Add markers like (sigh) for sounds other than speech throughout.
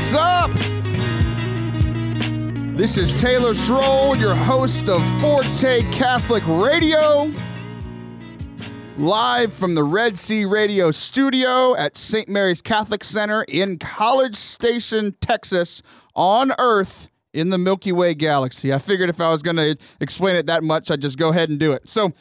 What's up? This is Taylor Schroll, your host of Forte Catholic Radio, live from the Red Sea Radio studio at St. Mary's Catholic Center in College Station, Texas, on Earth in the Milky Way galaxy. I figured if I was going to explain it that much, I'd just go ahead and do it. So,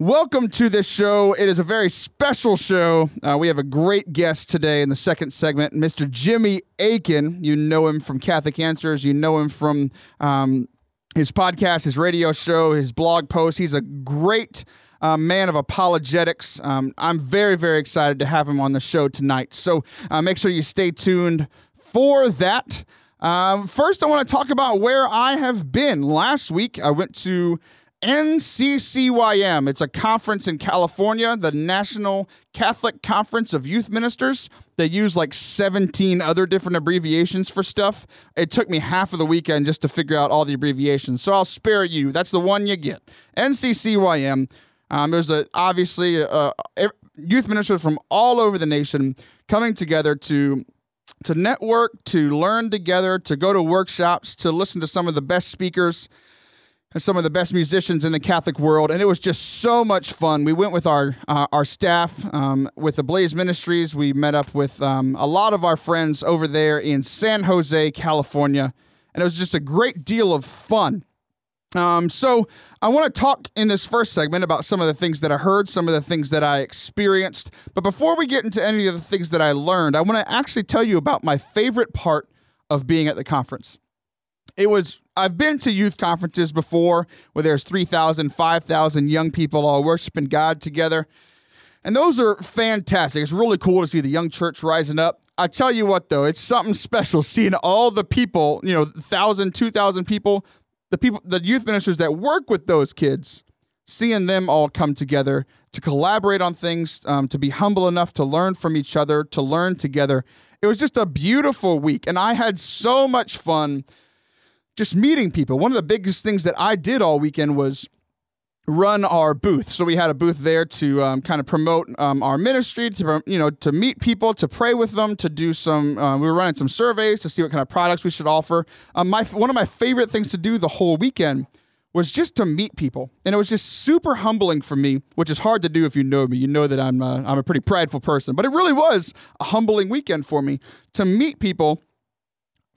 Welcome to this show. It is a very special show. Uh, we have a great guest today in the second segment, Mr. Jimmy Akin. You know him from Catholic Answers. You know him from um, his podcast, his radio show, his blog posts. He's a great uh, man of apologetics. Um, I'm very, very excited to have him on the show tonight. So uh, make sure you stay tuned for that. Um, first, I want to talk about where I have been. Last week, I went to NCCYM. It's a conference in California, the National Catholic Conference of Youth Ministers. They use like 17 other different abbreviations for stuff. It took me half of the weekend just to figure out all the abbreviations, so I'll spare you. That's the one you get. NCCYM. Um, there's a, obviously uh, youth ministers from all over the nation coming together to to network, to learn together, to go to workshops, to listen to some of the best speakers some of the best musicians in the Catholic world, and it was just so much fun. We went with our uh, our staff um, with the Blaze Ministries. We met up with um, a lot of our friends over there in San Jose, California, and it was just a great deal of fun. Um, so I want to talk in this first segment about some of the things that I heard, some of the things that I experienced. But before we get into any of the things that I learned, I want to actually tell you about my favorite part of being at the conference. It was I've been to youth conferences before where there's 3,000, 5,000 young people all worshiping God together. And those are fantastic. It's really cool to see the young church rising up. I tell you what, though, it's something (laughs) special seeing all the people, you know, 1,000, 2,000 people, the people, the youth ministers that work with those kids, seeing them all come together to collaborate on things, um, to be humble enough to learn from each other, to learn together. It was just a beautiful week. And I had so much fun just meeting people. One of the biggest things that I did all weekend was run our booth. So we had a booth there to um, kind of promote um, our ministry, to you know, to meet people, to pray with them, to do some. Uh, we were running some surveys to see what kind of products we should offer. Um, my one of my favorite things to do the whole weekend was just to meet people, and it was just super humbling for me, which is hard to do if you know me. You know that I'm uh, I'm a pretty prideful person, but it really was a humbling weekend for me to meet people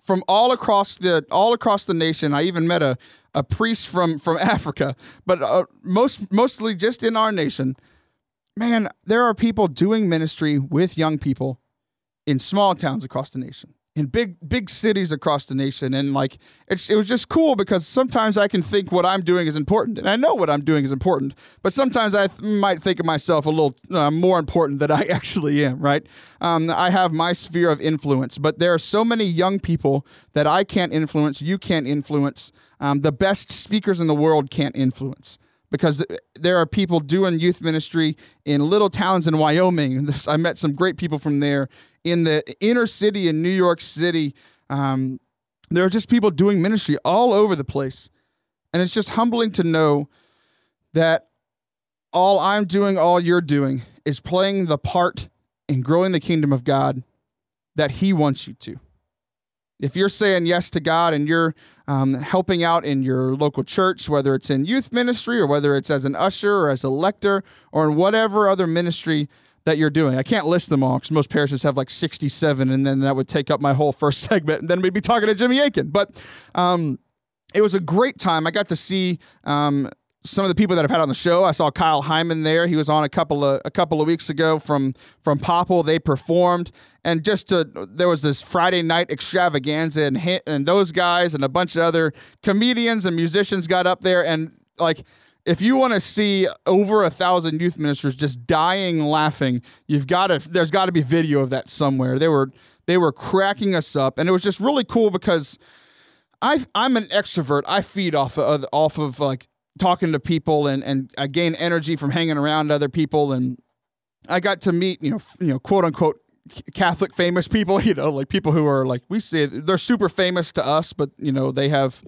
from all across the all across the nation. I even met a, a priest from from (laughs) Africa, but uh, most mostly just in our nation. Man, there are people doing ministry with young people in small towns across the nation in big big cities across the nation. And like it's it was just cool because sometimes I can think what I'm doing is important and I know what I'm doing is important. But sometimes I th- might think of myself a little uh, more important than I (laughs) actually am right? Um, I have my sphere of influence but there are so many young people that I can't influence you can't influence um, the best speakers in the world can't influence because there are people doing youth ministry in little towns in Wyoming. (laughs) I met some great people from there in the inner city in New York City. Um, there are just people doing ministry all over the place. And it's just humbling to know that all I'm doing, all you're doing, is playing the part in growing the kingdom of God that He wants you to. If you're saying yes to God and you're um, helping out in your local church, whether it's in youth ministry or whether it's as an usher or as a lector or in whatever other ministry that you're doing. I can't list them all because most parishes have like 67, and then that would take up my whole (laughs) first segment, and then we'd be talking to Jimmy Akin. But um, it was a great time. I got to see um, some of the people that I've had on the show. I saw Kyle Hyman there. He was on a couple of a couple of weeks ago from from Popple. They performed, and just to, there was this Friday night extravaganza, and and those guys and a bunch of other comedians and musicians got up there, and like if you want to see over a thousand youth ministers just dying laughing, you've got to there's got to be video of that somewhere. They were they were cracking us up, and it was just really cool because. I, I'm an extrovert. I feed off of off of like talking to people and and I gain energy from hanging around other people and I got to meet you know you know quote unquote Catholic famous people (laughs) you know like people who are like we say they're super famous to us but you know they have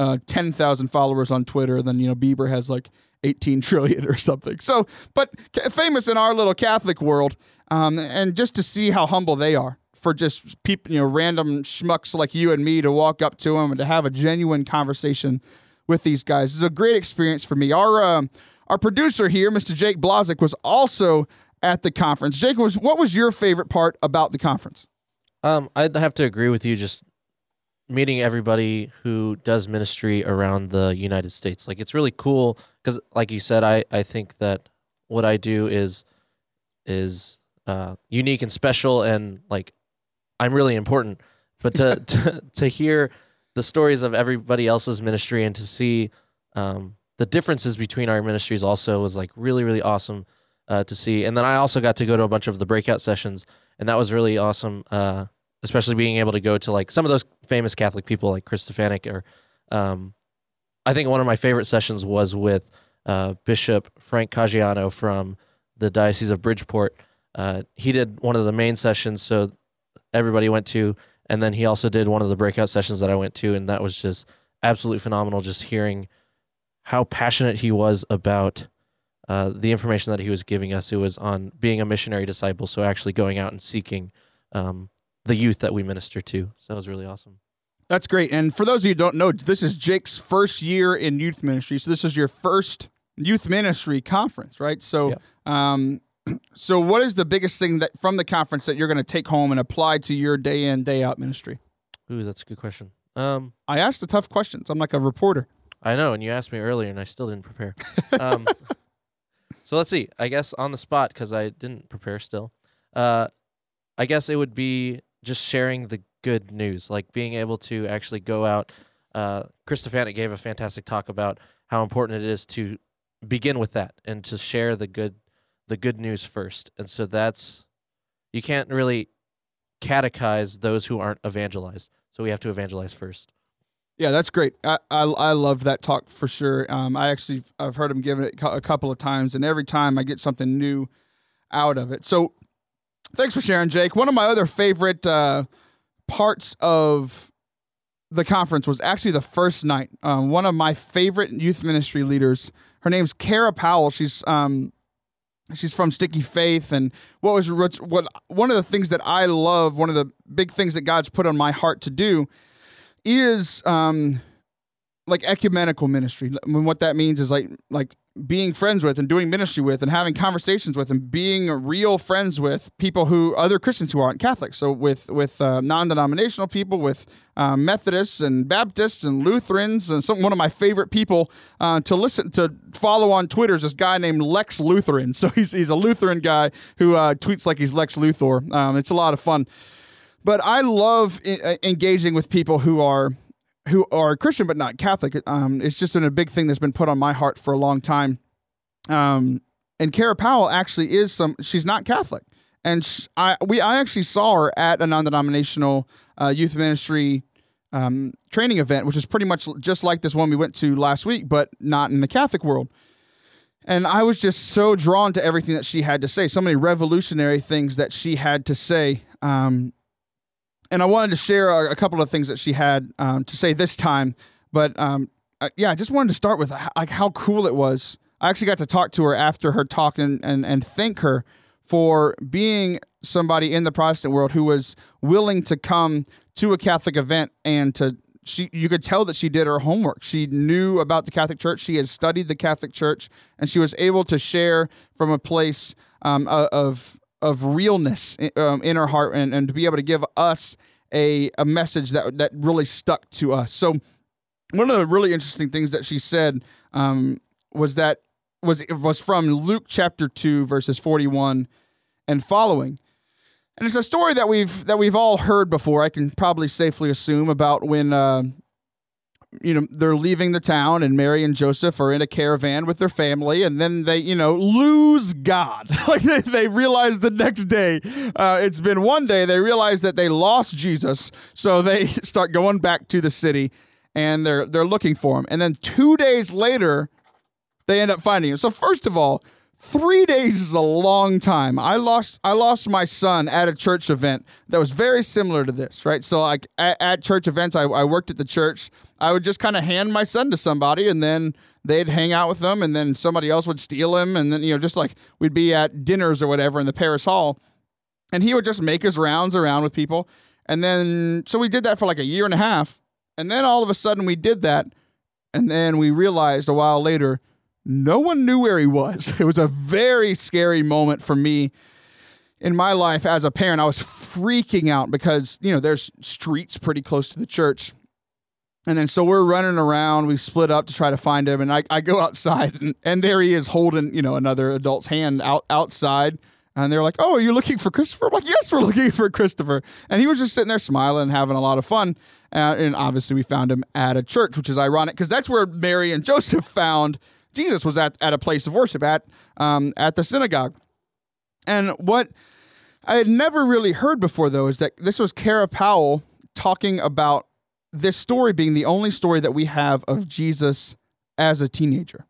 uh, ten thousand followers on Twitter and then you know Bieber has like 18 (laughs) trillion or something so but famous in our little Catholic world um, and just to see how humble they are for just people, you know, random schmucks like you and me to walk up to them and to have a genuine conversation with these guys. is a great experience for me. Our uh, our producer here, Mr. Jake Blazik, was also at the conference. Jake, was what was your favorite part about the conference? Um, I'd have to agree with you. Just meeting everybody who does ministry around the United States. Like it's really cool because, like you said, I I think that what I do is is uh, unique and special, and like I'm really important. But to (laughs) to to hear the stories of everybody else's ministry and to see um, the differences between our ministries also was like really really awesome uh, to see. And then I also got to go to a bunch of the breakout sessions, and that was really awesome. Uh, especially being able to go to like some of those famous Catholic people like Chris Stefanick or um, I think one of my favorite sessions was with uh, Bishop Frank Caggiano from the Diocese of Bridgeport. Uh, he did one of the main sessions, so everybody went to, and then he also did one of the breakout sessions that I went to, and that was just absolutely phenomenal. Just hearing how passionate he was about uh, the information that he was giving us. It was on being a missionary disciple, so actually going out and seeking um, the youth that we minister to. So it was really awesome. That's great. And for those of you who don't know, this is Jake's first year in youth ministry. So this is your first youth ministry conference, right? So, um, (clears throat) so what is the biggest thing that from the conference that you're going to take home and apply to your day in day out ministry? Ooh, that's a good question. Um, I asked the tough questions. I'm like a reporter. I know, and you asked me earlier, and I still didn't prepare. Um, (laughs) so let's see. I guess on the spot because I didn't prepare still. Uh, I guess it would be just sharing the good news, like being able to actually go out. Uh, Chris Stefanick gave a fantastic talk about how important it is to begin with that and to share the good, the good news first. And so that's you can't really catechize those who aren't evangelized. So we have to evangelize first. Yeah, that's great. I I, I love that talk for sure. Um, I actually I've heard him give it a couple of times, and every time I get something new out of it. So thanks for sharing, Jake. One of my other favorite uh, parts of the conference was actually the first night. Um, one of my favorite youth ministry leaders. Her name's Kara Powell. She's um, she's from Sticky Faith, and what was what one of the things that I love, one of the big things that God's put on my heart to do, is um, like ecumenical ministry. I mean, what that means is like like being friends with and doing ministry with and having conversations with and being real friends with people who other Christians who aren't Catholic. So with with uh, non-denominational people, with uh, Methodists and Baptists and Lutherans, and some one of my favorite people uh, to listen to follow on Twitter is this guy named Lex Lutheran. (laughs) So he's he's a Lutheran guy who uh, tweets like he's Lex Luthor. Um, it's a lot of fun. But I love I- engaging with people who are who are Christian but not Catholic. Um, it's just been a big thing that's been put on my heart for a long time. Um, and Kara Powell actually is some. She's not Catholic, and sh- I we I actually saw her at a non-denominational uh, youth ministry um, training event, which is pretty much just like this one we went to last week, but not in the Catholic world. And I was just so drawn to everything that she had to say, so many revolutionary things that she had to say. Um, and I wanted to share a, a couple of things that she had um, to say this time. But um, uh, yeah, I just wanted to start with like how cool it was. I actually got to talk to her after her talk and, and, and thank her for being somebody in the Protestant world who was willing to come to a Catholic event and to she you could tell that she did her homework. She knew about the Catholic Church. She had studied the Catholic Church, and she was able to share from a place um, of of realness um, in her heart and, and to be able to give us a, a message that that really stuck to us. So one of the really interesting things that she said um, was that was was from Luke chapter two verses forty one and following. And it's a story that we've that we've all heard before. I can probably safely assume about when uh, you know they're leaving the town and mary and joseph are in a caravan with their family and then they you know lose god (laughs) like they, they realize the next day uh, it's been one day they realize that they lost jesus so they (laughs) start going back to the city and they're they're looking for him and then two days later they end up finding him so first of all Three days is a long time. I lost I lost my son at a church event that was very similar to this, right? So like at, at church events, I, I worked at the church. I would just kind of hand my son to somebody, and then they'd hang out with them, and then somebody else would steal him, and then you know just like we'd be at dinners or whatever in the parish hall. and he would just make his rounds around with people. And then, so we did that for like a year and a half. And then all of a sudden we did that. And then we realized a while later, no one knew where he was. (laughs) It was a very scary moment for me in my life as a parent. I was freaking out because, you know, there's streets pretty close to the church. And then so we're running around. We split up to try to find him. And I, I go outside and, and there he is holding, you know, another adult's hand out outside. And they're like, "Oh, are you looking for Christopher?" I'm like, "Yes, we're (laughs) looking for Christopher." And he was just sitting there smiling and having a lot of fun. Uh, and obviously, we found him at a church, which is ironic because that's where Mary and (laughs) Joseph found Jesus was at at a place of worship at um, at the synagogue. And what I had never really heard before, though, is that this was Kara Powell talking about this story being the only story that we have of Jesus as a teenager.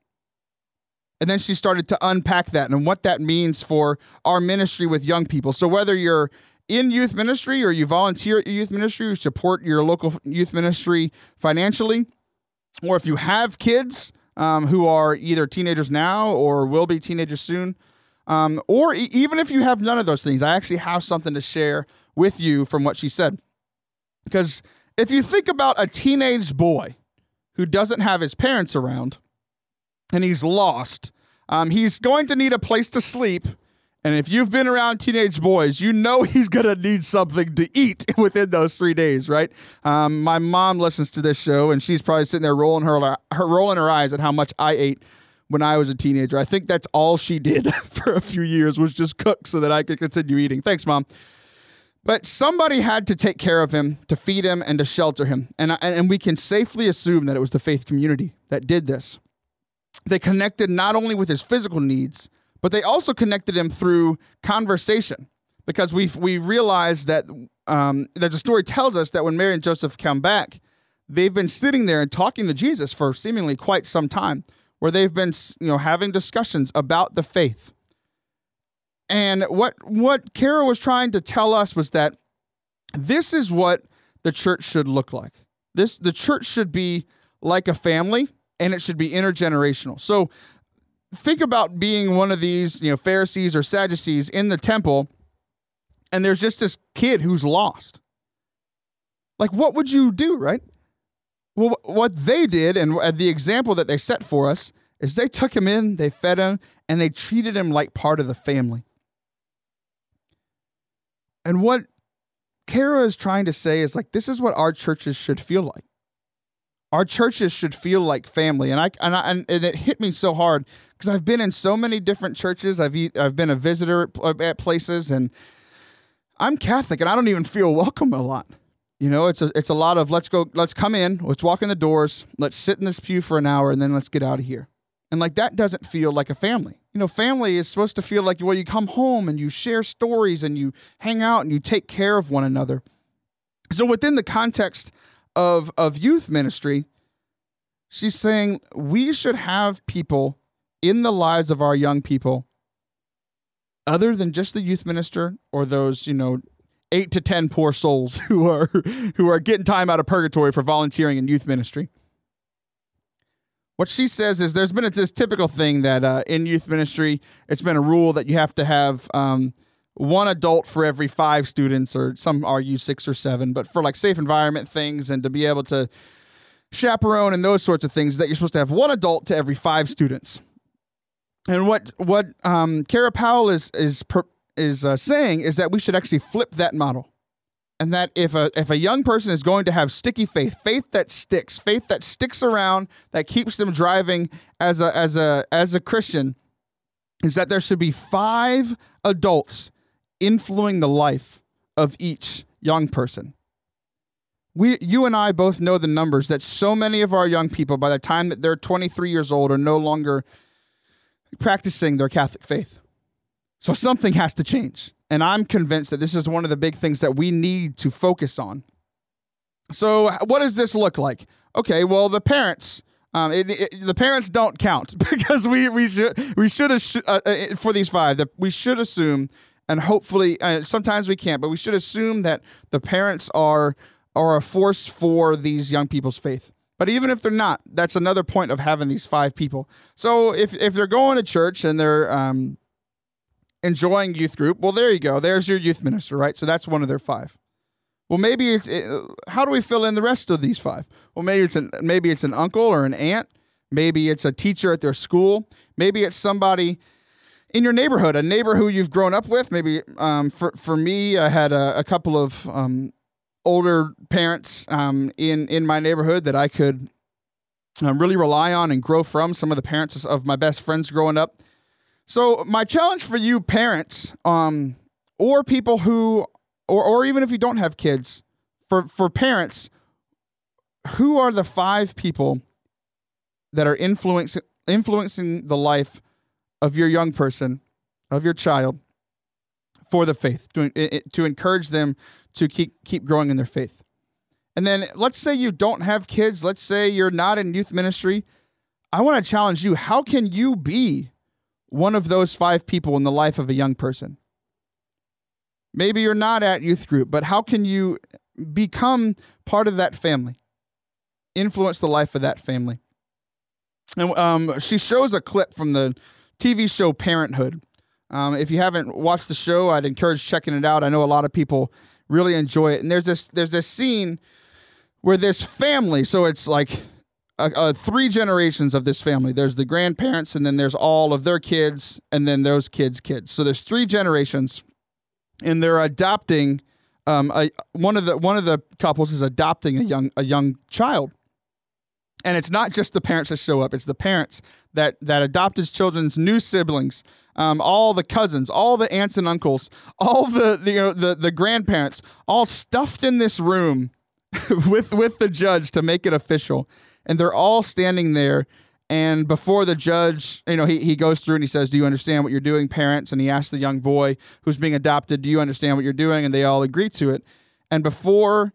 And then she started to unpack that and what that means for our ministry with young people. So whether you're in youth ministry or you volunteer at your youth ministry, you support your local youth ministry financially, or if you have kids um, who are either teenagers now or will be teenagers soon, um, or e- even if you have none of those things, I actually have something to share with you from what she said. Because if you think about a teenage boy who doesn't have his parents around, and he's lost. Um, he's going to need a place to sleep. And if you've been around teenage boys, you know (laughs) he's going to need something to eat (laughs) within those three days, right? Um, my mom listens to this show, and she's probably sitting there rolling her, her rolling her eyes at how much I ate when I was a teenager. I think that's all she did (laughs) for a few years was just cook so that I could continue eating. Thanks, mom. But somebody had to take care of him, to feed him, and to shelter him. And, and we can safely assume that it was the faith community that did this they connected not only with his physical needs, but they also connected him through conversation. Because we we realized that um, that the story tells us that when Mary and Joseph come back, they've been sitting there and talking to Jesus for seemingly quite some time, where they've been you know having discussions about the faith. And what what Kara was trying to tell us was that this is what the church should look like. This the church should be like a family and it should be intergenerational. So think about being one of these, you know, Pharisees or Sadducees in the temple, and there's just this kid who's lost. Like, what would you do, right? Well, what they did, and the example that they set for us, is they took him in, they fed him, and they treated him like part of the family. And what Kara is trying to say is like, this is what our churches should feel like. Our churches should feel like family. And i and, I, and it hit me so hard because i've been in so many different churches. I've i've been a visitor at places and i'm catholic and i don't even feel welcome a lot. You know it's a it's a lot of let's go let's come in let's walk in the doors let's sit in this pew for an hour and then let's get out of here. And like that doesn't feel like a family you know family is supposed to feel like well you come home and you share stories and you hang out and you take care of one another so within the context of of youth ministry, she's saying we should have people in the lives of our young people other than just the youth minister or those, you know, 8 to 10 poor souls (laughs) who are who are getting time out of purgatory for volunteering in youth ministry. What she says is there's been a, this typical thing that uh, in youth ministry, it's been a rule that you have to have um, one adult for every five students, or some argue six or seven, but for like safe environment things and to be able to chaperone and those sorts of things, that you're supposed to have one adult to every five students. And what what um, Kara Powell is is per, is uh, saying is that we should actually flip that model, and that if a if a young person is going to have sticky faith, faith that sticks, faith that sticks around, that keeps them driving as a as a as a Christian, is that there should be five adults influencing the life of each young person. We, you and I both know the numbers that so many of our young people, by the time that they're 23 years old, are no longer practicing their Catholic faith. So something has to change. And I'm convinced that this is one of the big things that we need to focus on. So, what does this look like? Okay, well, the parents. Um, it, it, the parents don't count (laughs) because we we should we should uh, uh, for these five that we should assume and hopefully uh, sometimes we can't but we should assume that the parents are are a force for these young people's faith but even if they're not that's another point of having these five people so if if they're going to church and they're um enjoying youth group. Well, there you go. There's your youth minister, right? So that's one of their five. Well, maybe it's it, how do we fill in the rest of these five? Well, maybe it's an maybe it's an uncle or an aunt. Maybe it's a teacher at their school. Maybe it's somebody in your neighborhood, a neighbor who you've grown up with. Maybe um, for for me, I had a, a couple of um, older parents um, in in my neighborhood that I could um, really rely on and grow from. Some of the parents of my best friends growing up. So my challenge for you, parents, um, or people who, or or even if you don't have kids, for for parents, who are the five people that are influencing influencing the life of your young person, of your child, for the faith, to, to encourage them to keep keep growing in their faith. And then let's say you don't have kids, let's say you're not in youth ministry. I want to challenge you, how can you be one of those five people in the life of a young person? Maybe you're not at youth group, but how can you become part of that family? Influence the life of that family. And um, she shows a clip from the TV show Parenthood. Um, if you haven't watched the show, I'd encourage checking it out. I know a lot of people really enjoy it. And there's this there's this scene where this family, so it's like uh, uh, three generations of this family. There's the grandparents, and then there's all of their kids, and then those kids' kids. So there's three generations, and they're adopting. Um, a, one of the one of the couples is adopting a young a young child, and it's not just the parents that show up; it's the parents that that adopt his children's new siblings, um, all the cousins, all the aunts and uncles, all the, the you know the the grandparents, all stuffed in this room (laughs) with with the judge to make it official, and they're all standing there. And before the judge, you know, he, he goes through and he says, Do you understand what you're doing, parents? And he asks the young boy who's being adopted, Do you understand what you're doing? And they all agree to it. And before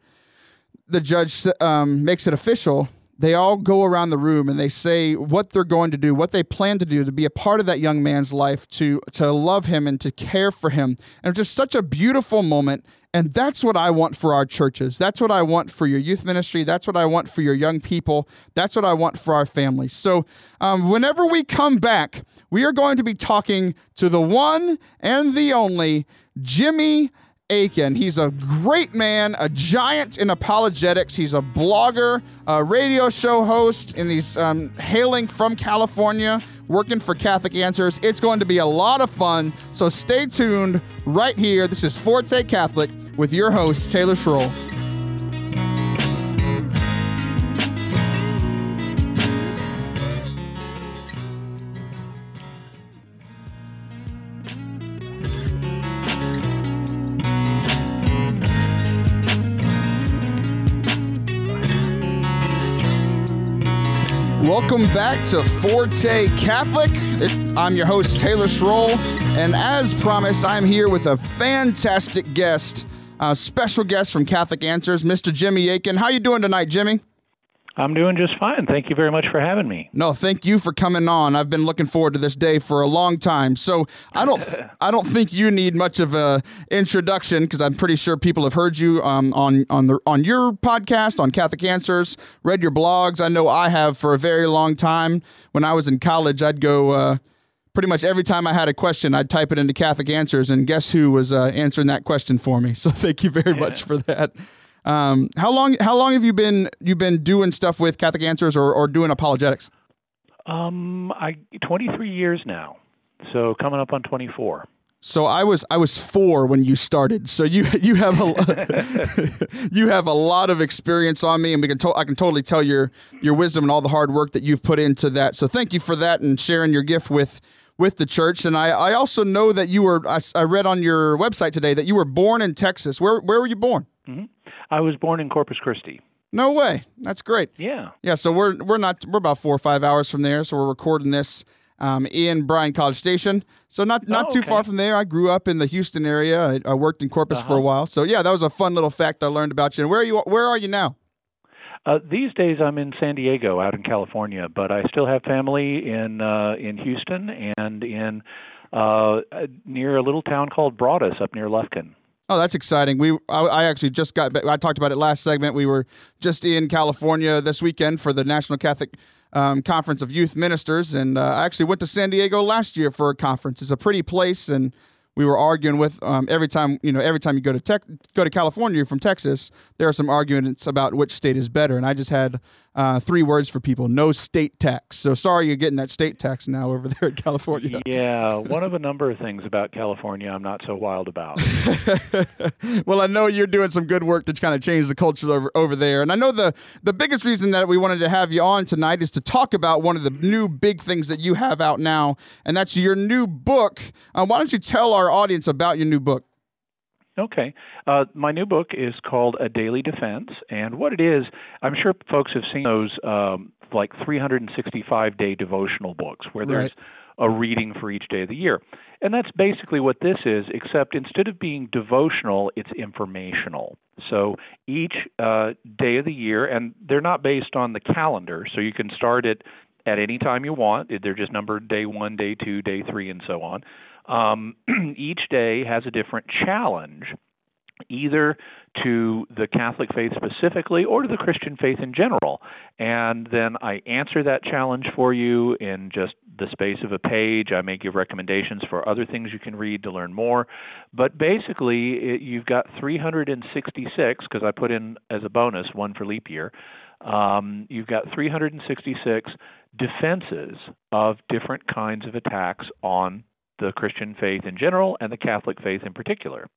the judge um, makes it official, they all go around the room and they say what they're going to do, what they plan to do to be a part of that young man's life, to to love him and to care for him. And it's just such a beautiful moment. And that's what I want for our churches. That's what I want for your youth ministry. That's what I want for your young people. That's what I want for our families. So, um, whenever we come back, we are going to be talking to the one and the only Jimmy Akin. He's a great man, a giant in apologetics. He's a blogger, a radio show host, and he's um, hailing from California, working for Catholic Answers. It's going to be a lot of fun, so stay tuned right here. This is Forte Catholic with your host, Taylor Schroll. Welcome back to Forte Catholic. I'm your host, Taylor Schroll, and as promised, I'm here with a fantastic guest, a special guest from Catholic Answers, Mr. Jimmy Akin. How you doing tonight, Jimmy? I'm doing just fine. Thank you very much for having me. No, thank you for coming on. I've been looking forward to this day for a long time. So I don't, (laughs) I don't think you need much of a introduction because I'm pretty sure people have heard you um, on on the on your podcast on Catholic Answers, read your blogs. I know I have for a very long time. When I was in college, I'd go. Uh, pretty much every time I had a question, I'd type it into Catholic Answers, and guess who was uh, answering that question for me? (laughs) So thank you very yeah. much for that. Um, how long how long have you been you been doing stuff with Catholic Answers or, or doing apologetics? Um, I 23 years now, so coming up on 24. So I was I was four when you started. So you you have a (laughs) (laughs) you have a lot of experience on me, and we can to, I can totally tell your your wisdom and all the hard work that you've put into that. So thank you for that and sharing your gift with with the church. And I, I also know that you were I, I read on your website today that you were born in Texas. Where where were you born? Mm-hmm. I was born in Corpus Christi. No way. That's great. Yeah. Yeah. So we're we're not we're about four or five hours from there. So we're recording this um, in Bryan College Station. So not not oh, okay. too far from there. I grew up in the Houston area. I, I worked in Corpus uh-huh. for a uh-huh. while. So yeah, that was a fun little fact I learned about you. And where are you? Where are you now? Uh, these days, I'm in San Diego, out in California, but I still have family in uh, in Houston and in uh, near a little town called Broaddus, up near Lufkin. Oh, that's exciting. We I, I, actually just got I talked about it last segment. We were just in California this weekend for the National Catholic um, Conference of Youth Ministers, and uh, I actually went to San Diego last year for a conference. It's a pretty place, and we were arguing with um, every time you know every time you go to tech go to California from Texas there are some arguments about which state is better and I just had uh, three words for people no state tax. So sorry you're getting that state tax now over there in California. Yeah one of a (laughs) number of things about California I'm not so wild about. (laughs) Well I know you're doing some good work to kind of change the culture over, over there. And I know the the biggest reason that we wanted to have you on tonight is to talk about one of the new big things that you have out now and that's your new book. Uh, why don't you tell our audience about your new book Okay. Uh, my new book is called A Daily Defense. And what it is, I'm sure folks have seen those um, like 365 day devotional books where there's right. a reading for each day of the year. And that's basically what this is, except instead of being devotional, it's informational. So each uh, day of the year, and they're not based on the calendar, so you can start it at any time you want. They're just numbered day one, day two, day three, and so on. Um, (clears throat) each day has a different challenge, either to the Catholic faith specifically or to the Christian faith in general. And then I answer that challenge for you in just the space of a page. I may give recommendations for other things you can read to learn more. But basically, it, you've got 366, because I put in as a bonus one for leap year. Um, you've got 366 defenses of different kinds of attacks on the Christian faith in general and the Catholic faith in particular.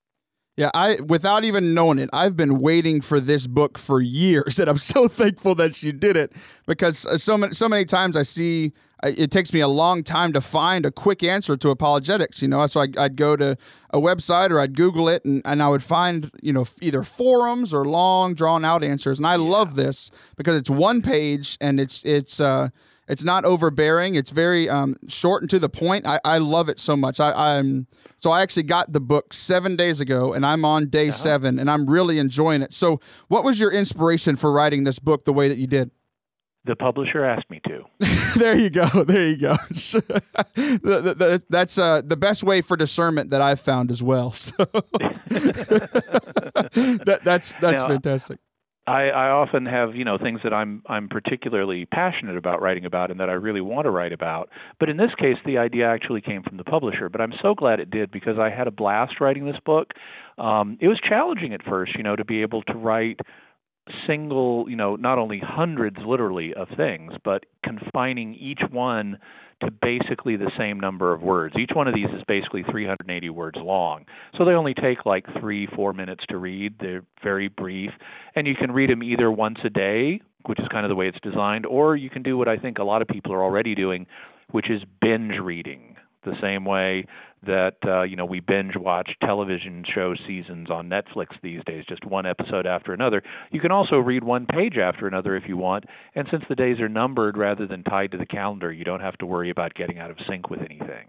Yeah, I without even knowing it, I've been waiting for this book for years, (laughs) and I'm so thankful that she did it because uh, so many so many times I see it takes me a long time to find a quick answer to apologetics. You know, so I, would go to a website or I'd Google it, and, and I would find you know either forums or long drawn out answers. And I yeah. love this because it's one page and it's it's. Uh, it's not overbearing. It's very um, short and to the point. I, I love it so much. I, am so I actually got the book seven days ago, and I'm on day uh-huh. seven, and I'm really enjoying it. So, what was your inspiration for writing this book the way that you did? The publisher asked me to. (laughs) there you go. There you go. (laughs) that's uh, the best way for discernment that I've found as well. (laughs) So that, that's that's now, fantastic. I, I often have you know things that I'm I'm particularly passionate about writing about and that I really want to write about. But in this case, the idea actually came from the publisher. But I'm so glad it did because I had a blast writing this book. Um, it was challenging at first, you know, to be able to write single, you know, not only hundreds literally of things, but confining each one to basically the same number of words. Each one of these is basically 380 words long. So they only take like three, four minutes to read. They're very brief. And you can read them either once a day, which is kind of the way it's designed, or you can do what I think a lot of people are already doing, which is binge reading the same way that uh, you know we binge watch television show seasons on Netflix these days, just one episode after another. You can also read one page after another if you want, and since the days are numbered rather than tied to the calendar, you don't have to worry about getting out of sync with anything.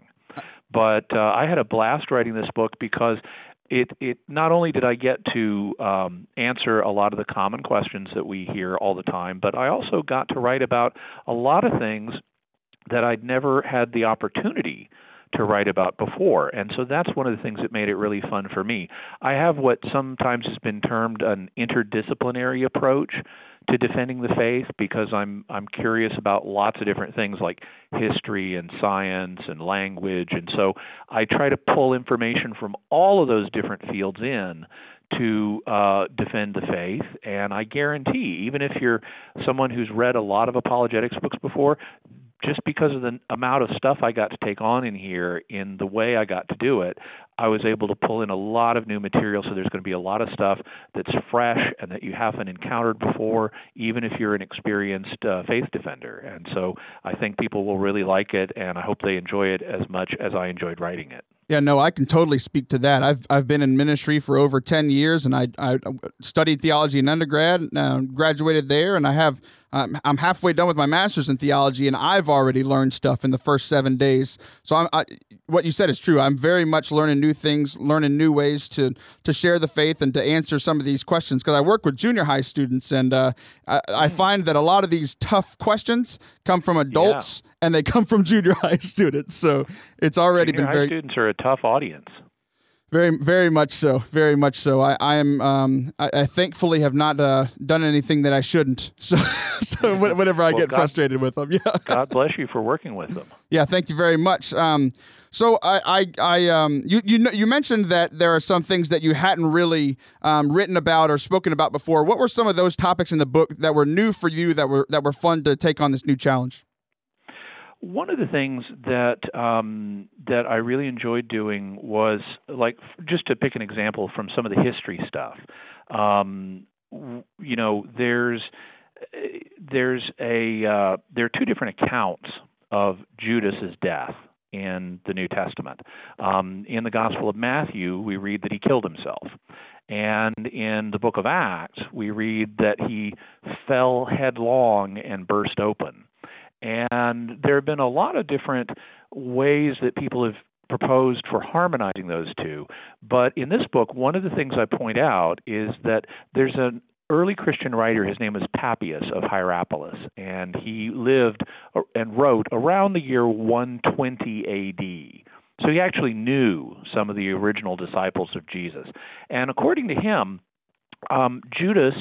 But uh, I had a blast writing this book because it it not only did I get to um, answer a lot of the common questions that we hear all the time, but I also got to write about a lot of things that I'd never had the opportunity to write about before. And so that's one of the things that made it really fun for me. I have what sometimes has been termed an interdisciplinary approach to defending the faith because I'm I'm curious about lots of different things like history and science and language and so I try to pull information from all of those different fields in to uh, defend the faith. And I guarantee, even if you're someone who's read a lot of apologetics books before, just because of the amount of stuff I got to take on in here in the way I got to do it, I was able to pull in a lot of new material. So there's going to be a lot of stuff that's fresh and that you haven't encountered before, even if you're an experienced uh, faith defender. And so I think people will really like it, and I hope they enjoy it as much as I enjoyed writing it. Yeah, no, I can totally speak to that. I've I've been in ministry for over ten years, and I I studied theology in undergrad, uh, graduated there, and I have um, I'm halfway done with my master's in theology, and I've already learned stuff in the first seven days. So I'm, I, what you said is true. I'm very much learning new things, learning new ways to to share the faith and to answer some of these questions. Because I work with junior high students, and uh, I, I, hmm. find that a lot of these tough questions come from adults. Yeah and they come from junior high (laughs) students. So it's already junior been very. students are a tough audience. Very, very much so. Very much so. I, I am. Um, I, I thankfully have not uh, done anything that I shouldn't. (laughs) So, so whenever I Well, get God- frustrated with them, yeah. God bless you for working with them. (laughs) Yeah, thank you very much. Um, so I, I, I, um, you, you, kn- you mentioned that there are some things that you hadn't really um, written about or spoken about before. What were some of those topics in the book that were new for you that were that were fun to take on this new challenge? One of the things that um, that I really enjoyed doing was like just to pick an example from some of the history stuff. Um, you know, there's there's a uh, there are two different accounts of Judas's death in the New Testament. Um, in the Gospel of Matthew, we read that he killed himself. And in the book of Acts, we read that he fell headlong and burst open. And there have been a lot of different ways that people have proposed for harmonizing those two. But in this book, one of the things I point out is that there's an early Christian writer, his name is Papias of Hierapolis, and he lived and wrote around the year 120 AD. So he actually knew some of the original disciples of Jesus. And according to him, um, Judas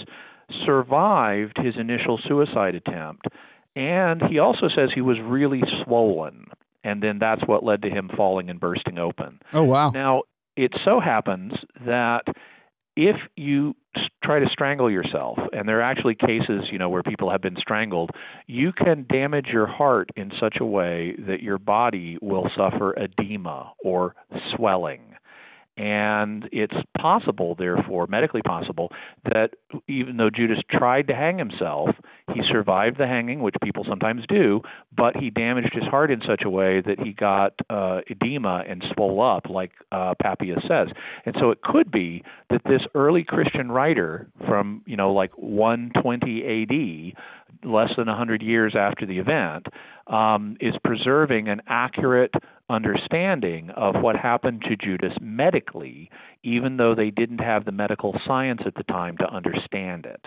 survived his initial suicide attempt, and he also says he was really swollen, and then that's what led to him falling and bursting open. Oh wow! Now, it so happens that if you try to strangle yourself, and there are actually cases, you know, where people have been strangled, you can damage your heart in such a way that your body will suffer edema or swelling. And it's possible, therefore, medically possible, that even though Judas tried to hang himself, he survived the hanging, which people sometimes do, but he damaged his heart in such a way that he got uh, edema and swole up, like uh, Papias says. And so it could be that this early Christian writer from, you know, like 120 AD, less than 100 years after the event, um, is preserving an accurate understanding of what happened to Judas medically, even though they didn't have the medical science at the time to understand it.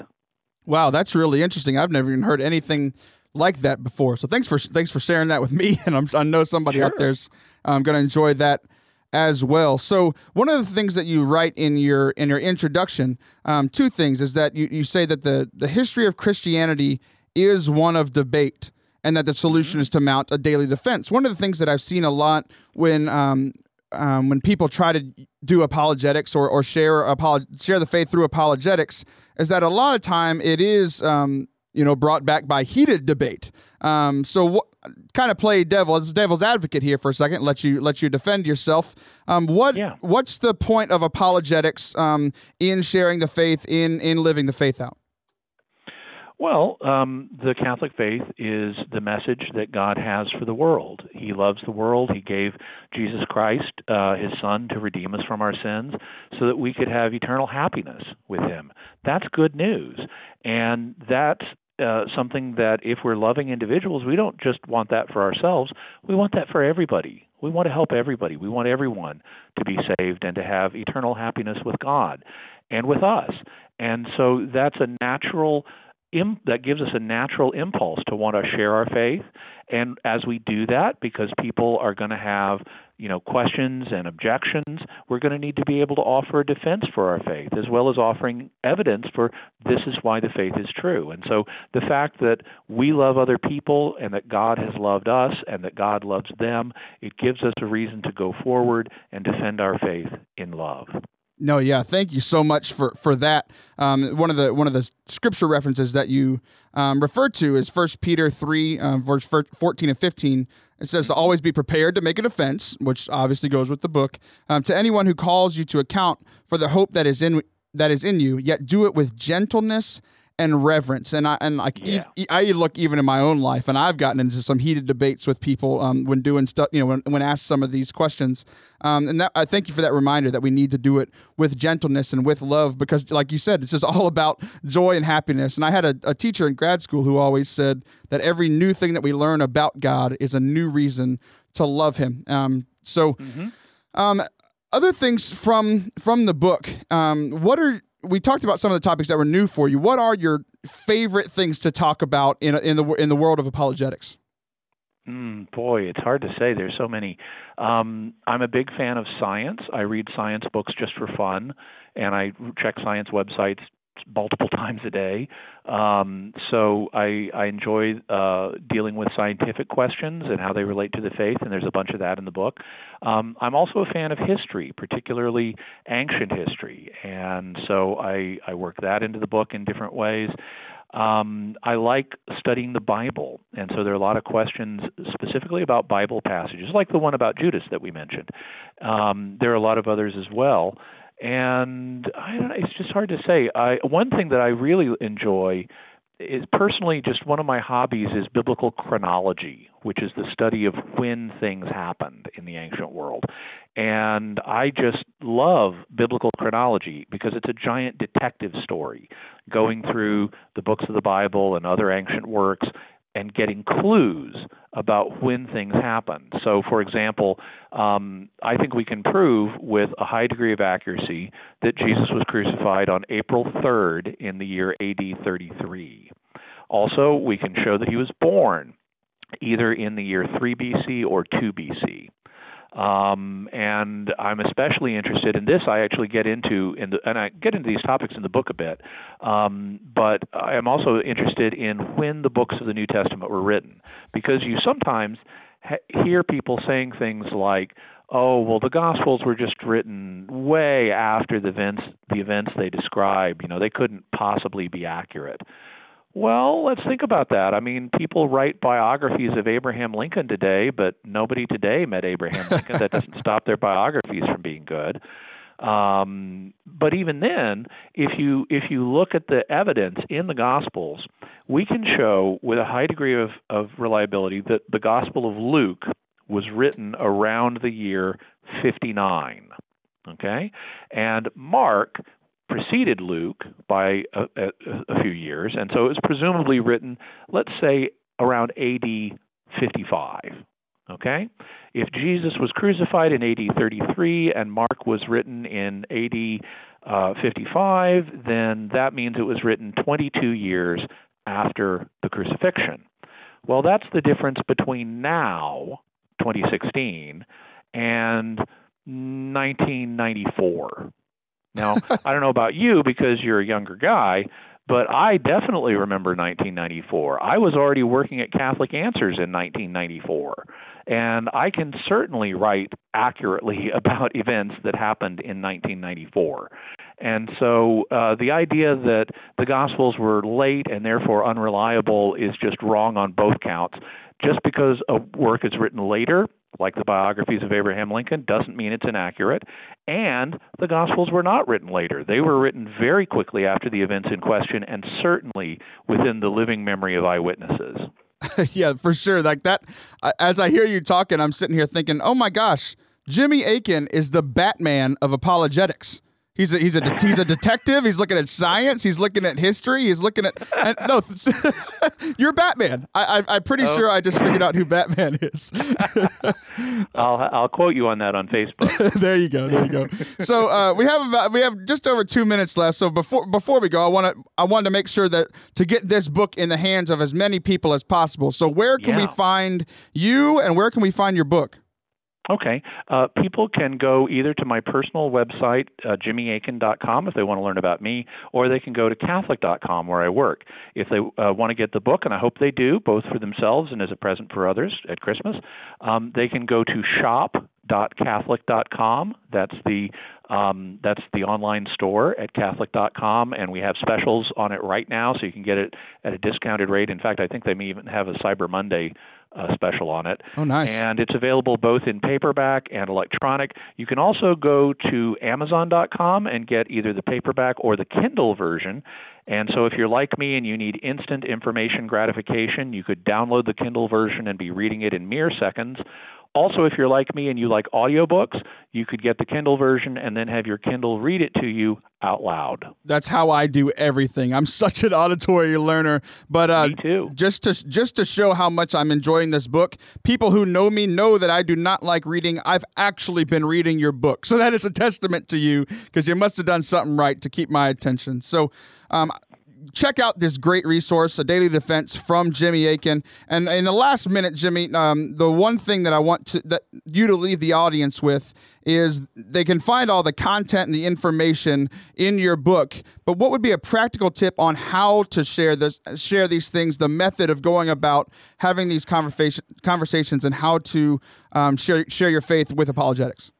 Wow, that's really interesting. I've never even heard anything like that before. So thanks for thanks for sharing that with me, (laughs) and I'm, I know somebody out there's um, going to enjoy that as well. So one of the things that you write in your in your introduction, um, two things is that you, you say that the the history of Christianity is one of debate, and that the solution is to mount a daily defense. One of the things that I've seen a lot when um, um, when people try to do apologetics or, or share apolog- share the faith through apologetics is that a lot of time it is um, you know brought back by heated debate. Um, so what kind of play devil's devil's advocate here for a second? Let you let you defend yourself. Um, what Yeah. what's the point of apologetics um, in sharing the faith in in living the faith out? Well, um, the Catholic faith is the message that God has for the world. He loves the world. He gave Jesus Christ, uh, his Son, to redeem us from our sins so that we could have eternal happiness with him. That's good news. And that's uh, something that if we're loving individuals, we don't just want that for ourselves, we want that for everybody. We want to help everybody. We want everyone to be saved and to have eternal happiness with God and with us. And so that's a natural that gives us a natural impulse to want to share our faith and as we do that because people are going to have you know questions and objections we're going to need to be able to offer a defense for our faith as well as offering evidence for this is why the faith is true and so the fact that we love other people and that God has loved us and that God loves them it gives us a reason to go forward and defend our faith in love No, yeah, thank you so much for for that. Um, one of the one of the scripture references that you um, referred to is First Peter three, um, verse fourteen and fifteen. It says to always be prepared to make a defense, which obviously goes with the book, um, to anyone who calls you to account for the hope that is in that is in you. Yet do it with gentleness and reverence. And I and like Yeah. ev- I look even in my own life, and I've gotten into some heated debates with people um, when doing stuff. You know, when when asked some of these questions. Um, and that, I thank you for that reminder that we need to do it with gentleness and with love, because like you said, it's just all (laughs) about joy and happiness. And I had a, a teacher in grad school who always said that every new thing that we learn about God is a new reason to love Him. Um, so. Um, other things from from the book. Um, what are we talked about some of the topics that were new for you? What are your favorite things to talk about in in the in the world of apologetics? Mm, boy, it's hard to say. There's so many. Um, I'm a big fan of science. I read science books just for fun, and I check science websites multiple times a day. Um, so I, I enjoy uh, dealing with scientific questions and how they relate to the faith, and there's a bunch of that in the book. Um, I'm also a fan of history, particularly ancient history, and so I, I work that into the book in different ways. Um, I like studying the Bible, and so there are a lot of questions specifically about Bible passages, like the one about Judas that we mentioned. Um, there are a lot of others as well, and I don't know, it's just hard to say. I, one thing that I really enjoy is personally just one of my hobbies is biblical chronology, which is the study of when things happened in the ancient world. And I just love biblical chronology because it's a giant detective story going through the books of the Bible and other ancient works and getting clues about when things happened. So, for example, um, I think we can prove with a high degree of accuracy that Jesus was crucified on April 3rd in the year AD 33. Also, we can show that he was born either in the year 3 BC or 2 BC. Um, and I'm especially interested in this. I actually get into in the, and I get into these topics in the book a bit. Um, but I am also interested in when the books of the New Testament were written, because you sometimes ha- hear people saying things like, "Oh, well, the Gospels were just written way after the events the events they describe. You know, they couldn't possibly be accurate." Well, let's think about that. I mean, people write biographies of Abraham Lincoln today, but nobody today met Abraham (laughs) Lincoln. that doesn't stop their biographies from being good. Um, but even then, if you if you look at the evidence in the Gospels, we can show with a high degree of, of reliability that the Gospel of Luke was written around the year 59. Okay, and Mark preceded Luke by a, a, a, few years, and so it was presumably written, let's say, around AD 55. Okay? If Jesus was crucified in AD 33 and Mark was written in AD uh, 55, then that means it was written 22 years after the crucifixion. Well, that's the difference between now, 2016, and 1994. Now, I don't know about you because you're a younger guy, but I definitely remember 1994. I was already working at Catholic Answers in 1994, and I can certainly write accurately (laughs) about events that happened in 1994. And so uh, the idea that the Gospels were late and therefore unreliable is just wrong on both counts. Just because a work is written later like the biographies of Abraham Lincoln, doesn't mean it's inaccurate. And the Gospels were not written later. They were written very quickly after the events in question and certainly within the living memory of eyewitnesses. (laughs) yeah, for sure. Like that, as I hear you talking, I'm sitting here thinking, oh my gosh, Jimmy Akin is the Batman of apologetics. He's a he's a he's a detective. He's looking at science. He's looking at history. He's looking at and, no. (laughs) you're Batman. I, I am pretty oh. sure I just figured out who Batman is. (laughs) I'll I'll quote you on that on Facebook. (laughs) there you go. There you go. So uh, we have about we have just over two minutes left. So before before we go, I want to I wanted to make sure that to get this book in the hands of as many people as possible. So where can yeah. we find you and where can we find your book? Okay. Uh, people can go either to my personal website, uh, jimmyakin.com, if they want to learn about me, or they can go to catholic.com, where I work. If they uh, want to get the book, and I hope they do, both for themselves and as a present for others at Christmas, um, they can go to shop.catholic.com. That's the um, that's the online store at Catholic.com, and we have specials on it right now, so you can get it at a discounted rate. In fact, I think they may even have a Cyber Monday uh, special on it. Oh, nice. And it's available both in paperback and electronic. You can also go to Amazon.com and get either the paperback or the Kindle version. And so, if you're like me and you need instant information gratification, you could download the Kindle version and be reading it in mere seconds. Also, if you're like me and you like audiobooks, you could get the Kindle version and then have your Kindle read it to you out loud. That's how I do everything. I'm (laughs) such an auditory learner, but uh, me too. Just to just to show how much I'm enjoying this book, people who know me know that I do not like reading. I've actually been reading your book, so (laughs) that is a testament to you because you must have done something right to keep my attention. So. Um, check out this great resource, A Daily Defense from Jimmy Akin. And in the last minute, Jimmy, um, the one thing that I want to that you to leave the audience with is they can find all the content and the information in your book. But what would be a practical tip on how to share this, share these things, the method of going about having these conversation, conversations, and how to um, share share your faith with apologetics?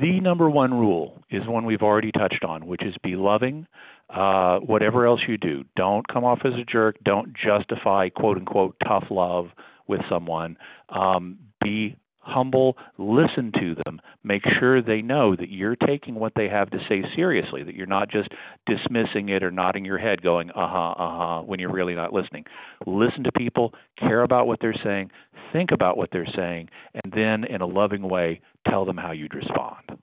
The number one rule is one we've already touched on, which is be loving. Uh, whatever else you do, don't come off as a jerk. Don't justify quote unquote tough love with someone. Um, be humble, listen to them, make sure they know that you're taking what they have to say seriously, that you're not just dismissing it or nodding your head going, uh huh, uh huh, when you're really not listening. Listen to people, care about what they're saying, think about what they're saying, and then in a loving way, tell them how you'd respond.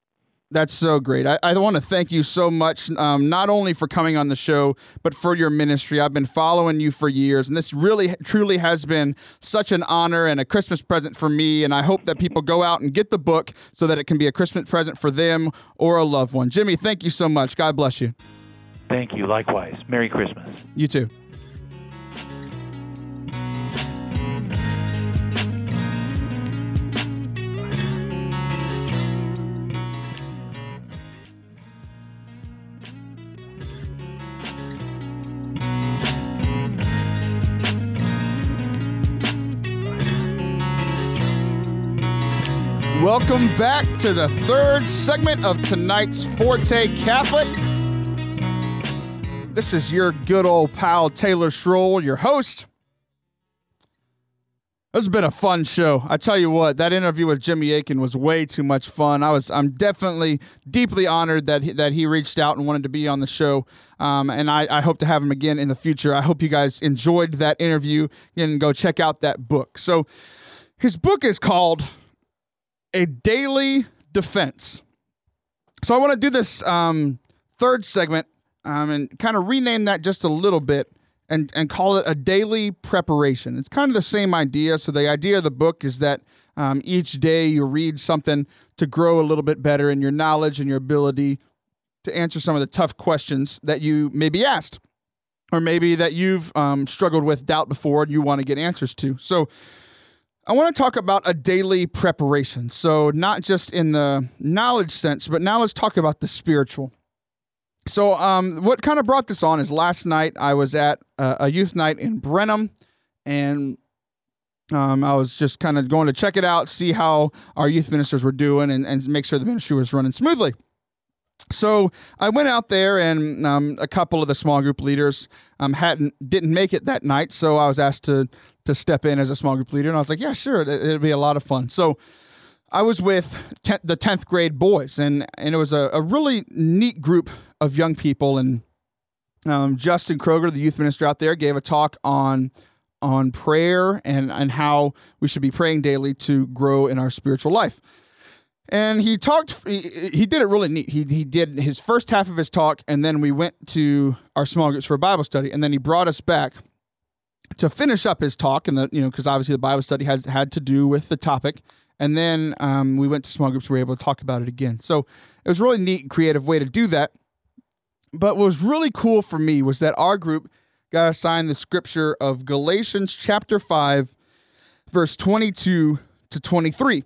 That's so great. I, I want to thank you so much, um, not only for coming on the show, but for your ministry. I've been following you for years, and this really, truly has been such an honor and a Christmas present for me. And I hope that people go out and get the book so that it can be a Christmas present for them or a loved one. Jimmy, thank you so much. God bless you. Thank you. Likewise. Merry Christmas. You too. Welcome back to the third segment of tonight's Forte Catholic. This is your good old pal Taylor Schroll, your host. This has been a fun show. I tell you what, that interview with Jimmy Akin was way too much fun. I was, I'm definitely deeply honored that he, that he reached out and wanted to be on the show. Um, and I, I hope to have him again in the future. I hope you guys enjoyed that interview and go check out that book. So, his book is called a daily defense. So I want to do this um, third segment um, and kind of rename that just a little bit and, and call it a daily preparation. It's kind of the same idea. So the idea of the book is that um, each day you read something to grow a little bit better in your knowledge and your ability to answer some of the tough questions that you may be asked, or maybe that you've um, struggled with doubt before and you want to get answers to. So I want to talk about a daily preparation. So, not just in the knowledge sense, but now let's talk about the spiritual. So, um, what kind of brought this on is last night I was at a, a youth night in Brenham, and um, I was just kind of going to check it out, see how our youth ministers were doing, and, and make sure the ministry was running smoothly. So I went out there, and um, a couple of the small group leaders um, hadn't didn't make it that night. So I was asked to to step in as a small group leader, and I was like, "Yeah, sure, it, it'll be a lot of fun." So I was with the tenth grade boys, and and it was a, a really neat group of young people. And um, Justin Kroger, the youth minister out there, gave a talk on on prayer and and how we should be praying daily to grow in our spiritual life. And he talked. He, he did it really neat. He he did his first half of his talk, and then we went to our small groups for a Bible study, and then he brought us back to finish up his talk, and the you know because obviously the Bible study has had to do with the topic, and then um, we went to small groups. We were able to talk about it again. So it was really neat, and creative way to do that. But what was really cool for me was that our group got assigned the scripture of Galatians chapter five, verse twenty-two to twenty-three.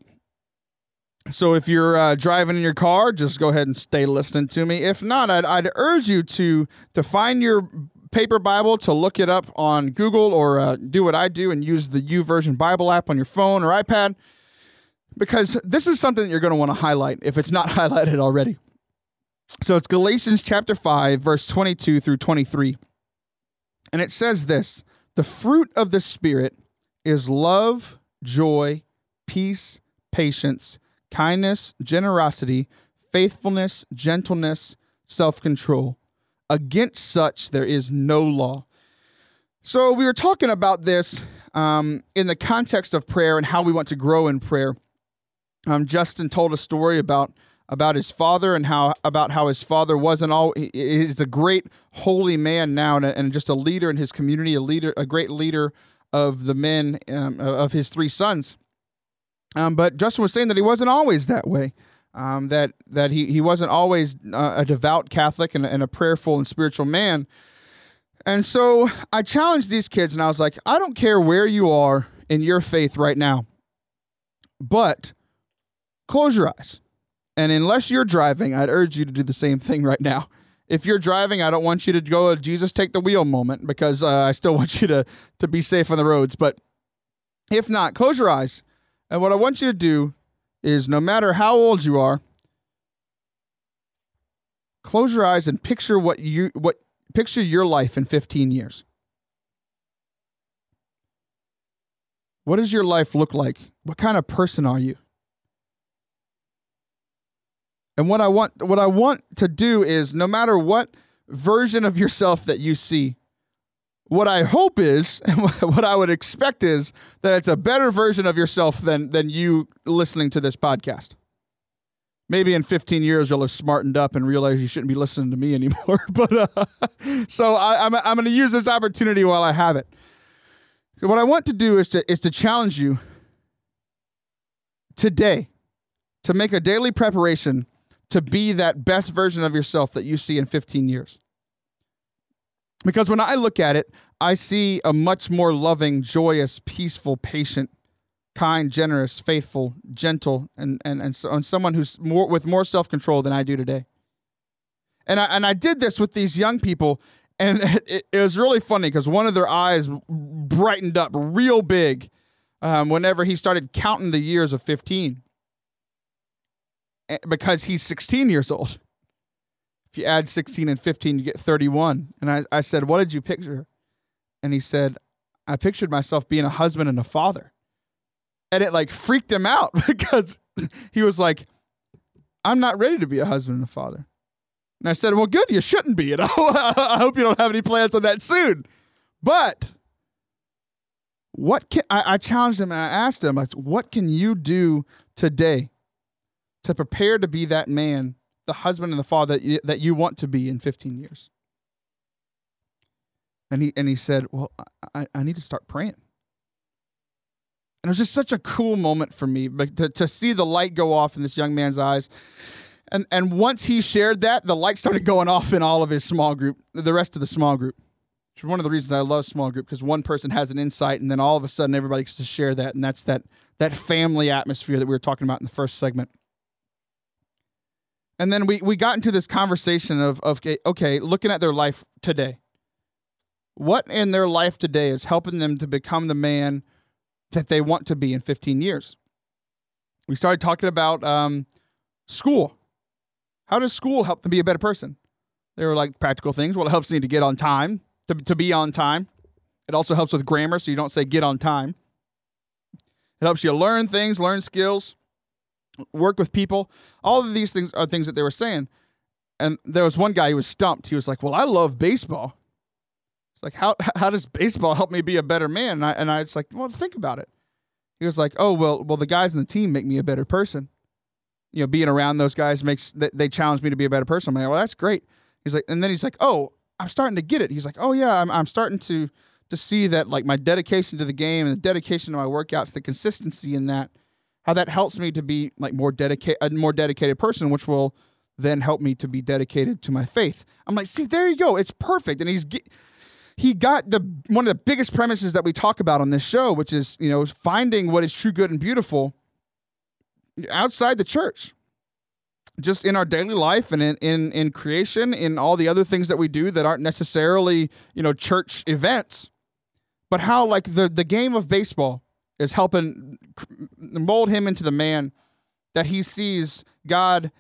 So if you're uh, driving in your car, just go ahead and stay listening to me. If not, I'd, I'd urge you to to find your paper Bible to look it up on Google or uh, do what I do and use the YouVersion Bible app on your phone or iPad because this is something that you're going to want to highlight if it's not (laughs) highlighted already. So it's Galatians chapter 5 verse 22 through 23. And it says this, the fruit of the spirit is love, joy, peace, patience, kindness, generosity, faithfulness, gentleness, self-control. Against such there is no law. So we were talking about this um, in the context of prayer and how we want to grow in prayer. Um, Justin told a story about about his father and how about how his father wasn't all he's a great holy man now and, and just a leader in his community, a leader, a great leader of the men um, of his three sons. Um, but Justin was saying that he wasn't always that way um, that that he, he wasn't always uh, a devout Catholic and, and, a prayerful and spiritual man. And so I challenged these kids and I was like, I don't care where you are in your faith right now, but close your eyes. And unless you're driving, I'd urge you to do the same thing right now. If you're driving, I don't want you to go Jesus take the wheel moment because uh, I still (laughs) want you to, to be safe on the roads. But if not, close your eyes. And what I want you to do is no matter how old you are, close your eyes and picture what you what picture your life in 15 years. What does your life look like? What kind of person are you? And what I want what I want to do is no matter what version of yourself that you see, what I hope is (laughs) what I would expect is that it's a better version of yourself than than you listening to this podcast. Maybe in 15 years you'll have smartened up and realize you shouldn't be listening to me (laughs) anymore. but uh, (laughs) so I, I'm I'm going to use this opportunity while I have it. What I want to do is to is to challenge you today to make a daily preparation to be that best version of yourself that you see in 15 years. Because when I look at it, I see a much more loving, joyous, peaceful, patient, kind, generous, faithful, gentle, and and and, so, and someone who's more with more self control than I do today. And I and I did this with these young people, and (laughs) it, it was really funny because one of their eyes brightened up real big um, whenever he started counting the years of fifteen, eh, because he's sixteen years old. If you add 16 and 15, you get 31. And I, I said, What did you picture? And he said, I pictured myself being a husband and a father. And it like freaked him out (laughs) because he was like, I'm not ready to be a husband and a father. And I said, Well, good, you shouldn't be. You know, (laughs) I hope you don't have any plans on that soon. But what can I, I challenged him and I asked him, like, what can you do today to prepare to be that man the husband and the father that you, that you want to be in 15 years? And he and he said, "Well, I, I need to start praying." And it was just such a cool moment for me, to, to see the light go off in this young man's eyes. And and once he shared that, the light started going off in all of his small group, the rest of the small group. Which is one of the reasons I love small group because one person has an insight, and then all of a sudden everybody gets to share that, and that's that that family atmosphere that we were talking about in the first segment. And then we, we got into this conversation of, of okay, looking at their life today. What in their life today is helping them to become the man that they want to be in 15 years? We started talking about um, school. How does school help them be a better person? They were like practical things. Well, it helps you to get on time, to, to be on time. It also helps with grammar, so you don't say get on time. It helps you learn things, learn skills work with people. All of these things are things that they were saying. And there was one guy who was stumped. He was like, "Well, I love baseball." It's like, "How (laughs) how does baseball help me be a better man?" And I and I was like, "Well, think about it." He was like, "Oh, well, well, the guys in the team make me a better person. You know, being around those guys makes they, they challenge me to be a better person." I'm like, "Well, that's great." He's like, and then he's like, "Oh, I'm starting to get it." He's like, "Oh yeah, I'm I'm starting to to see that like my dedication to the game and the dedication to my workouts, the consistency in that." How that helps me to be like more dedicated a more dedicated person which will then help me to be dedicated to my faith. I'm like see there you go. It's perfect. And he's he got the one of the biggest premises that we talk about on this show which is you know finding what is true good and beautiful outside the church. Just in our daily life and in, in in creation in all the other things that we do that aren't necessarily you know church events. But how like the the game of baseball is helping mold him into the man that he sees God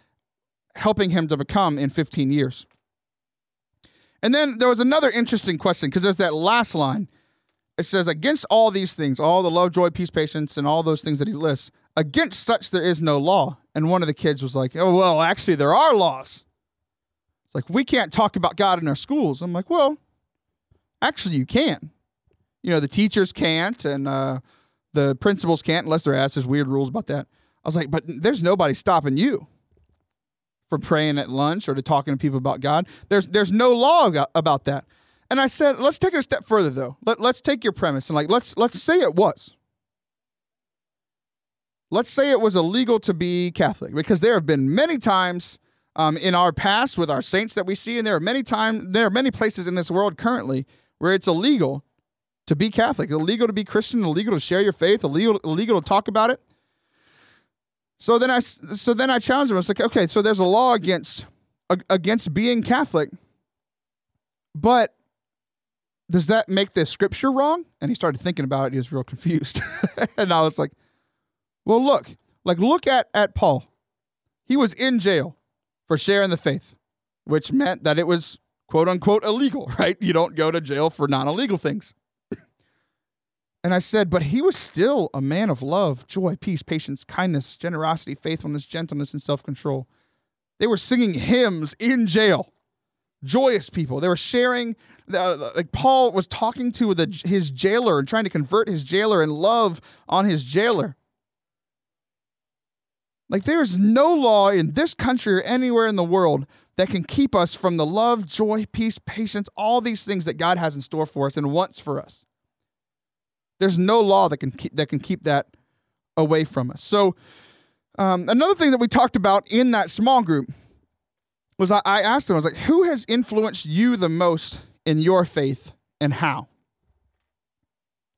helping him to become in 15 years. And then there was another interesting question because there's that last line. It says, Against all these things, all the love, joy, peace, patience, and all those things that he lists, against such there is no law. And one of the kids was like, Oh, well, actually, there are laws. It's like, we can't talk about God in our schools. I'm like, Well, actually, you can. You know, the teachers can't, and uh, the principals can't unless they're asked. There's weird rules about that. I was like, but there's nobody stopping you from praying at lunch or to talking to people about God. There's there's no law about that. And I said, let's take it a step further though. Let, let's take your premise and like let's let's say it was. Let's say it was illegal to be Catholic because there have been many times um, in our past with our saints that we see, and there are many time there are many places in this world currently where it's illegal to be Catholic, illegal to be Christian, illegal to share your faith, illegal illegal to talk about it. So then I so then I challenged him. I was like, okay, so there's a law against against being Catholic, but does that make the scripture wrong? And he started thinking about it. He was real confused, (laughs) and I was like, well, look, like look at at Paul. He was in jail for sharing the faith, which meant that it was quote unquote illegal, (laughs) right? You don't go to jail for non illegal things. And I said, but he was still a man of love, joy, peace, patience, kindness, generosity, faithfulness, gentleness, and self control. They were singing hymns in jail. Joyous people. They were sharing. Uh, like Paul was talking to the, his jailer and trying to convert his jailer and love on his jailer. Like there is no law in this country or anywhere in the world that can keep us from the love, joy, peace, patience, all these things that God has in store for us and wants for us. There's no law that can keep, that can keep that away from us. So, um, another thing that we talked about in that small group was I, I asked them, I was like, who has influenced you the most in your faith and how?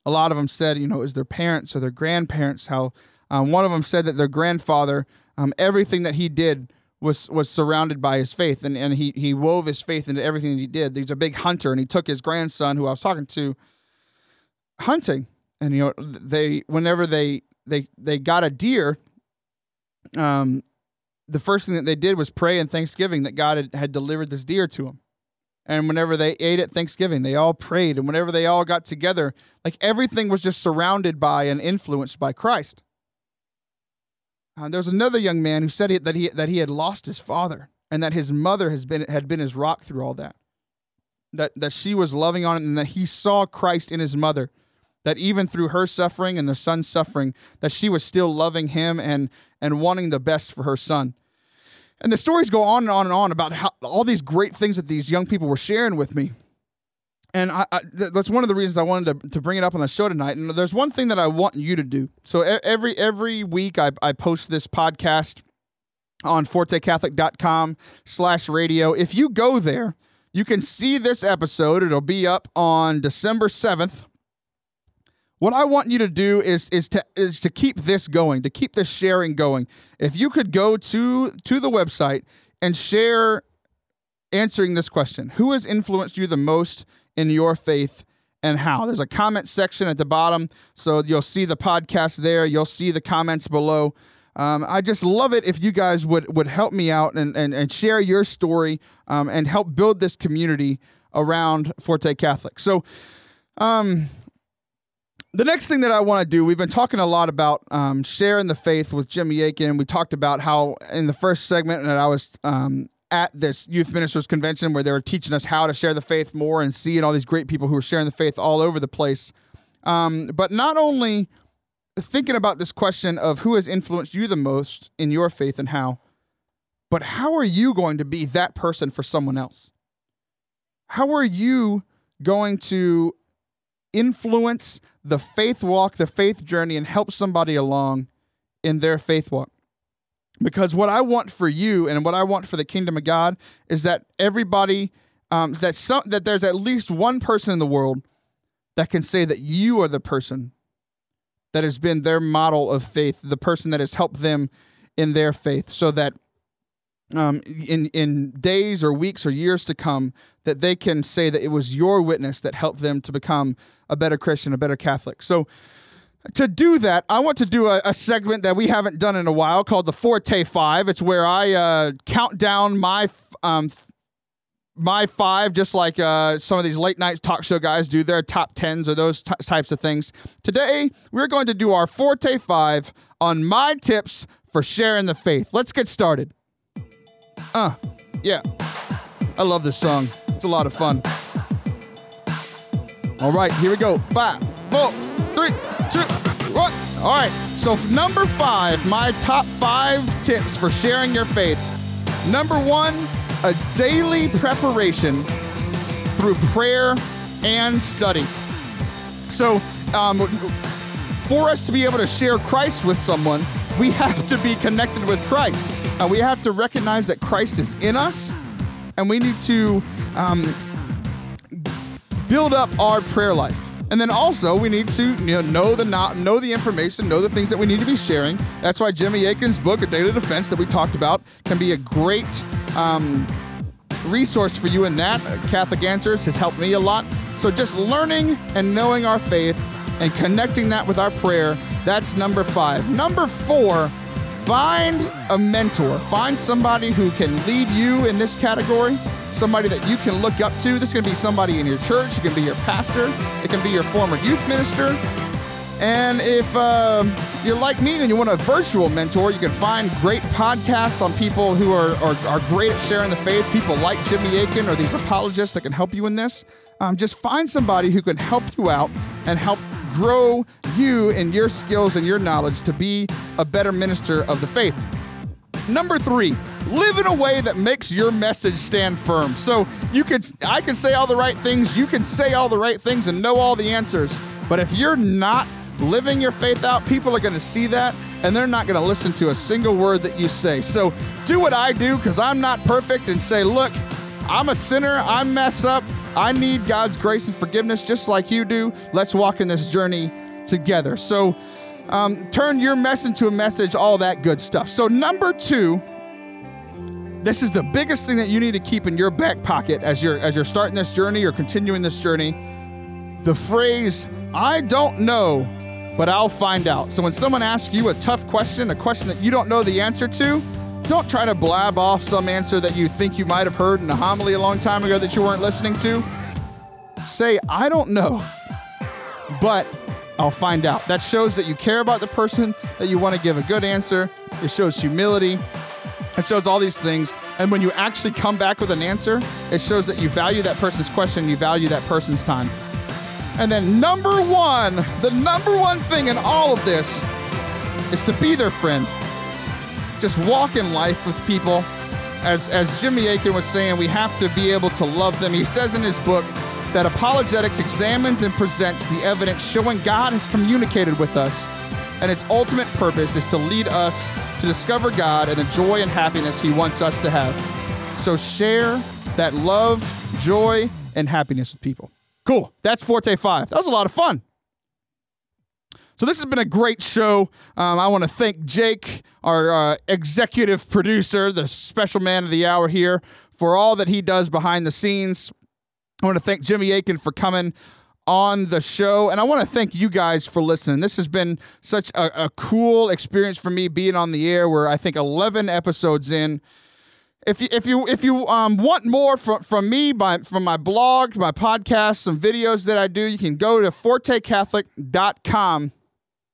A lot of them said, you know, it was their parents or their grandparents. How um, one of them said that their grandfather, um, everything that he did was was surrounded by his faith, and, and he he wove his faith into everything that he did. He's a big hunter, and he took his grandson, who I was talking to, hunting, and you know they whenever they they they got a deer um the first thing that they did was pray in thanksgiving that god had, had delivered this deer to them and whenever they ate at thanksgiving they all prayed. And whenever they all got together like everything was just surrounded by and influenced by christ. Uh, there was another young man who said he, that he that he had lost his father and that his mother has been had been his rock through all that. That that she was loving on it and that he saw christ in his mother that even through her suffering and the son's suffering that she was still loving him and and wanting the best for her son and the stories go on and on and on about how all these great things that these young people were sharing with me and I, I, that's one of the reasons I wanted to, to bring it up on the show tonight. And there's one thing that I want you to do. So every every week I, I post this podcast on fortecatholic.com slash radio. If you go there, you can see this episode. It'll be up on December 7th. What I want you to do is is to is to keep this going, to keep this sharing going. If you could go to to the website and share answering this question, who has influenced you the most in your faith and how? There's a comment section at the bottom, so you'll see the podcast there. You'll see the comments below. Um, I just love it if you guys would would help me out and and, and share your story um, and help build this community around Forte Catholic. So, um, the next thing that I want to do, we've been talking a lot about um, sharing the faith with Jimmy Akin. We talked about how in the first segment that I was um, at this youth ministers convention where they were teaching us how to share the faith more and seeing all these great people who are sharing the faith all over the place. Um, but not only thinking about this question of who has influenced you the most in your faith and how, but how are you going to be that person for someone else? How are you going to influence the faith walk, the faith journey, and help somebody along in their faith walk. Because what I want for you and what I want for the kingdom of God is that everybody, um, that some, that there's at least one person in the world that can say that you are the person that has been their model of faith, the person that has helped them in their faith, so that um, in in days or weeks or years to come that they can say that it was your witness that helped them to become a better Christian, a better Catholic. So to do that, I want to do a, a segment that we haven't done in a while called the Forte Five. It's where I uh, count down my um, my five, just like uh, some of these late night talk show guys do their top tens or those t- types of things. Today, we're going to do our Forte Five on my tips for sharing the faith. Let's get started. Uh, yeah. I love this song. It's a lot of fun. All right, here we go. Five, four, three, two, one. All right, so number five, my top five tips for sharing your faith. Number one, a daily preparation through prayer and study. So, um, for us to be able to share Christ with someone, we have to be connected with Christ. Uh, we have to recognize that Christ is in us, and we need to um, build up our prayer life. And then also we need to you know, know the not, know the information, know the things that we need to be sharing. That's why Jimmy Akin's book, A Daily Defense, that we talked about, can be a great um, resource for you in that. Catholic Answers has helped me a lot. So just learning and knowing our faith and connecting that with our prayer, that's number five. Number four, find a mentor. Find somebody who can lead you in this category, somebody that you can look up to. This can be somebody in your church, it can be your pastor, it can be your former youth minister. And if uh, you're like me and you want a virtual mentor, you can find great podcasts on people who are, are, are great at sharing the faith, people like Jimmy Akin or these apologists that can help you in this. Um, just find somebody who can help you out and help grow you and your skills and your knowledge to be a better minister of the faith. Number three, live in a way that makes your message stand firm. So you could, I can say all the right things, you can say all the right things and know all the answers. But if you're not living your faith out, people are going to see that and they're not going to listen to a single word that you say. So do what I do because I'm not perfect and say, look, I'm a sinner, I mess up, I need God's grace and forgiveness just like you do. Let's walk in this journey together. So um, turn your mess into a message, all that good stuff. So, number two, this is the biggest thing that you need to keep in your back pocket as you're as you're starting this journey or continuing this journey. The phrase "I don't know, but I'll find out." So when someone asks you a tough question, a question that you don't know the answer to, don't try to blab off some answer that you think you might have heard in a homily a long time ago that you weren't listening to. Say, "I don't know, but I'll find out." That shows that you care about the person, that you want to give a good answer. It shows humility. It shows all these things. And when you actually come back with an answer, it shows that you value that person's question, you value that person's time. And then, number one, the number one thing in all of this is to be their friend. Just walk in life with people. As, as Jimmy Akin was saying, we have to be able to love them. He says in his book that apologetics examines and presents the evidence showing God has communicated with us and its ultimate purpose is to lead us to discover God and the joy and happiness He wants us to have. So share that love, joy, and happiness with people. Cool. That's Forte 5. That was a lot of fun. So this has been a great show. Um, I want to thank Jake, our uh, executive producer, the special man of the hour here, for all that he does behind the scenes. I want to thank Jimmy Akin for coming on the show. And I want to thank you guys for listening. This has been such a, a, cool experience for me being on the air. We're I think 11 episodes in. If you if you if you um, want more from from me by from my blog, my podcast, some videos that I do, you can go to fortecatholic.com.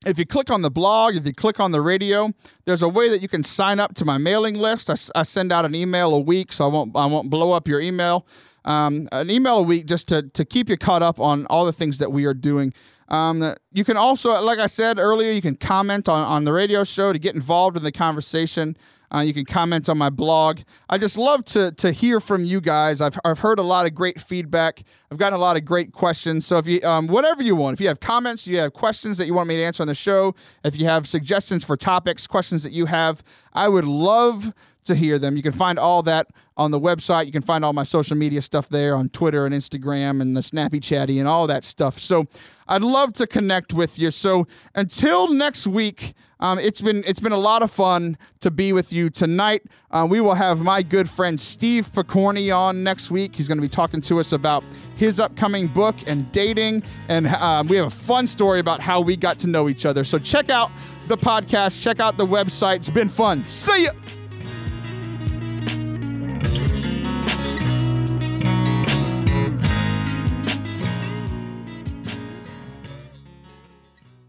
If you click on the blog, if you click on the radio, there's a way that you can sign up to my mailing list. I, I send out an email a week, so I won't I won't blow up your email um, an email a week just to, to keep you caught up on all the things that we are doing. Um, you can also, like I said earlier, you can comment on, on the radio show to get involved in the conversation. Uh, you can comment on my blog. I just love to to hear from you guys. I've, I've heard a lot of great feedback. I've gotten a lot of great questions. So if you um, whatever you want, if you have comments, you have questions that you want me to answer on the show, if you have suggestions for topics, questions that you have, I would love to hear them. You can find all that on the website. You can find all my social media stuff there on Twitter and Instagram and the Snappy Chatty and all that stuff. So I'd love to connect with you. So until next week, um, it's been it's been a lot of fun to be with you tonight. Uh, we will have my good friend Steve Picorni on next week. He's going to be talking to us about his upcoming book and dating, and uh, we have a fun story about how we got to know each other. So check out the podcast, check out the website. It's been fun. See ya.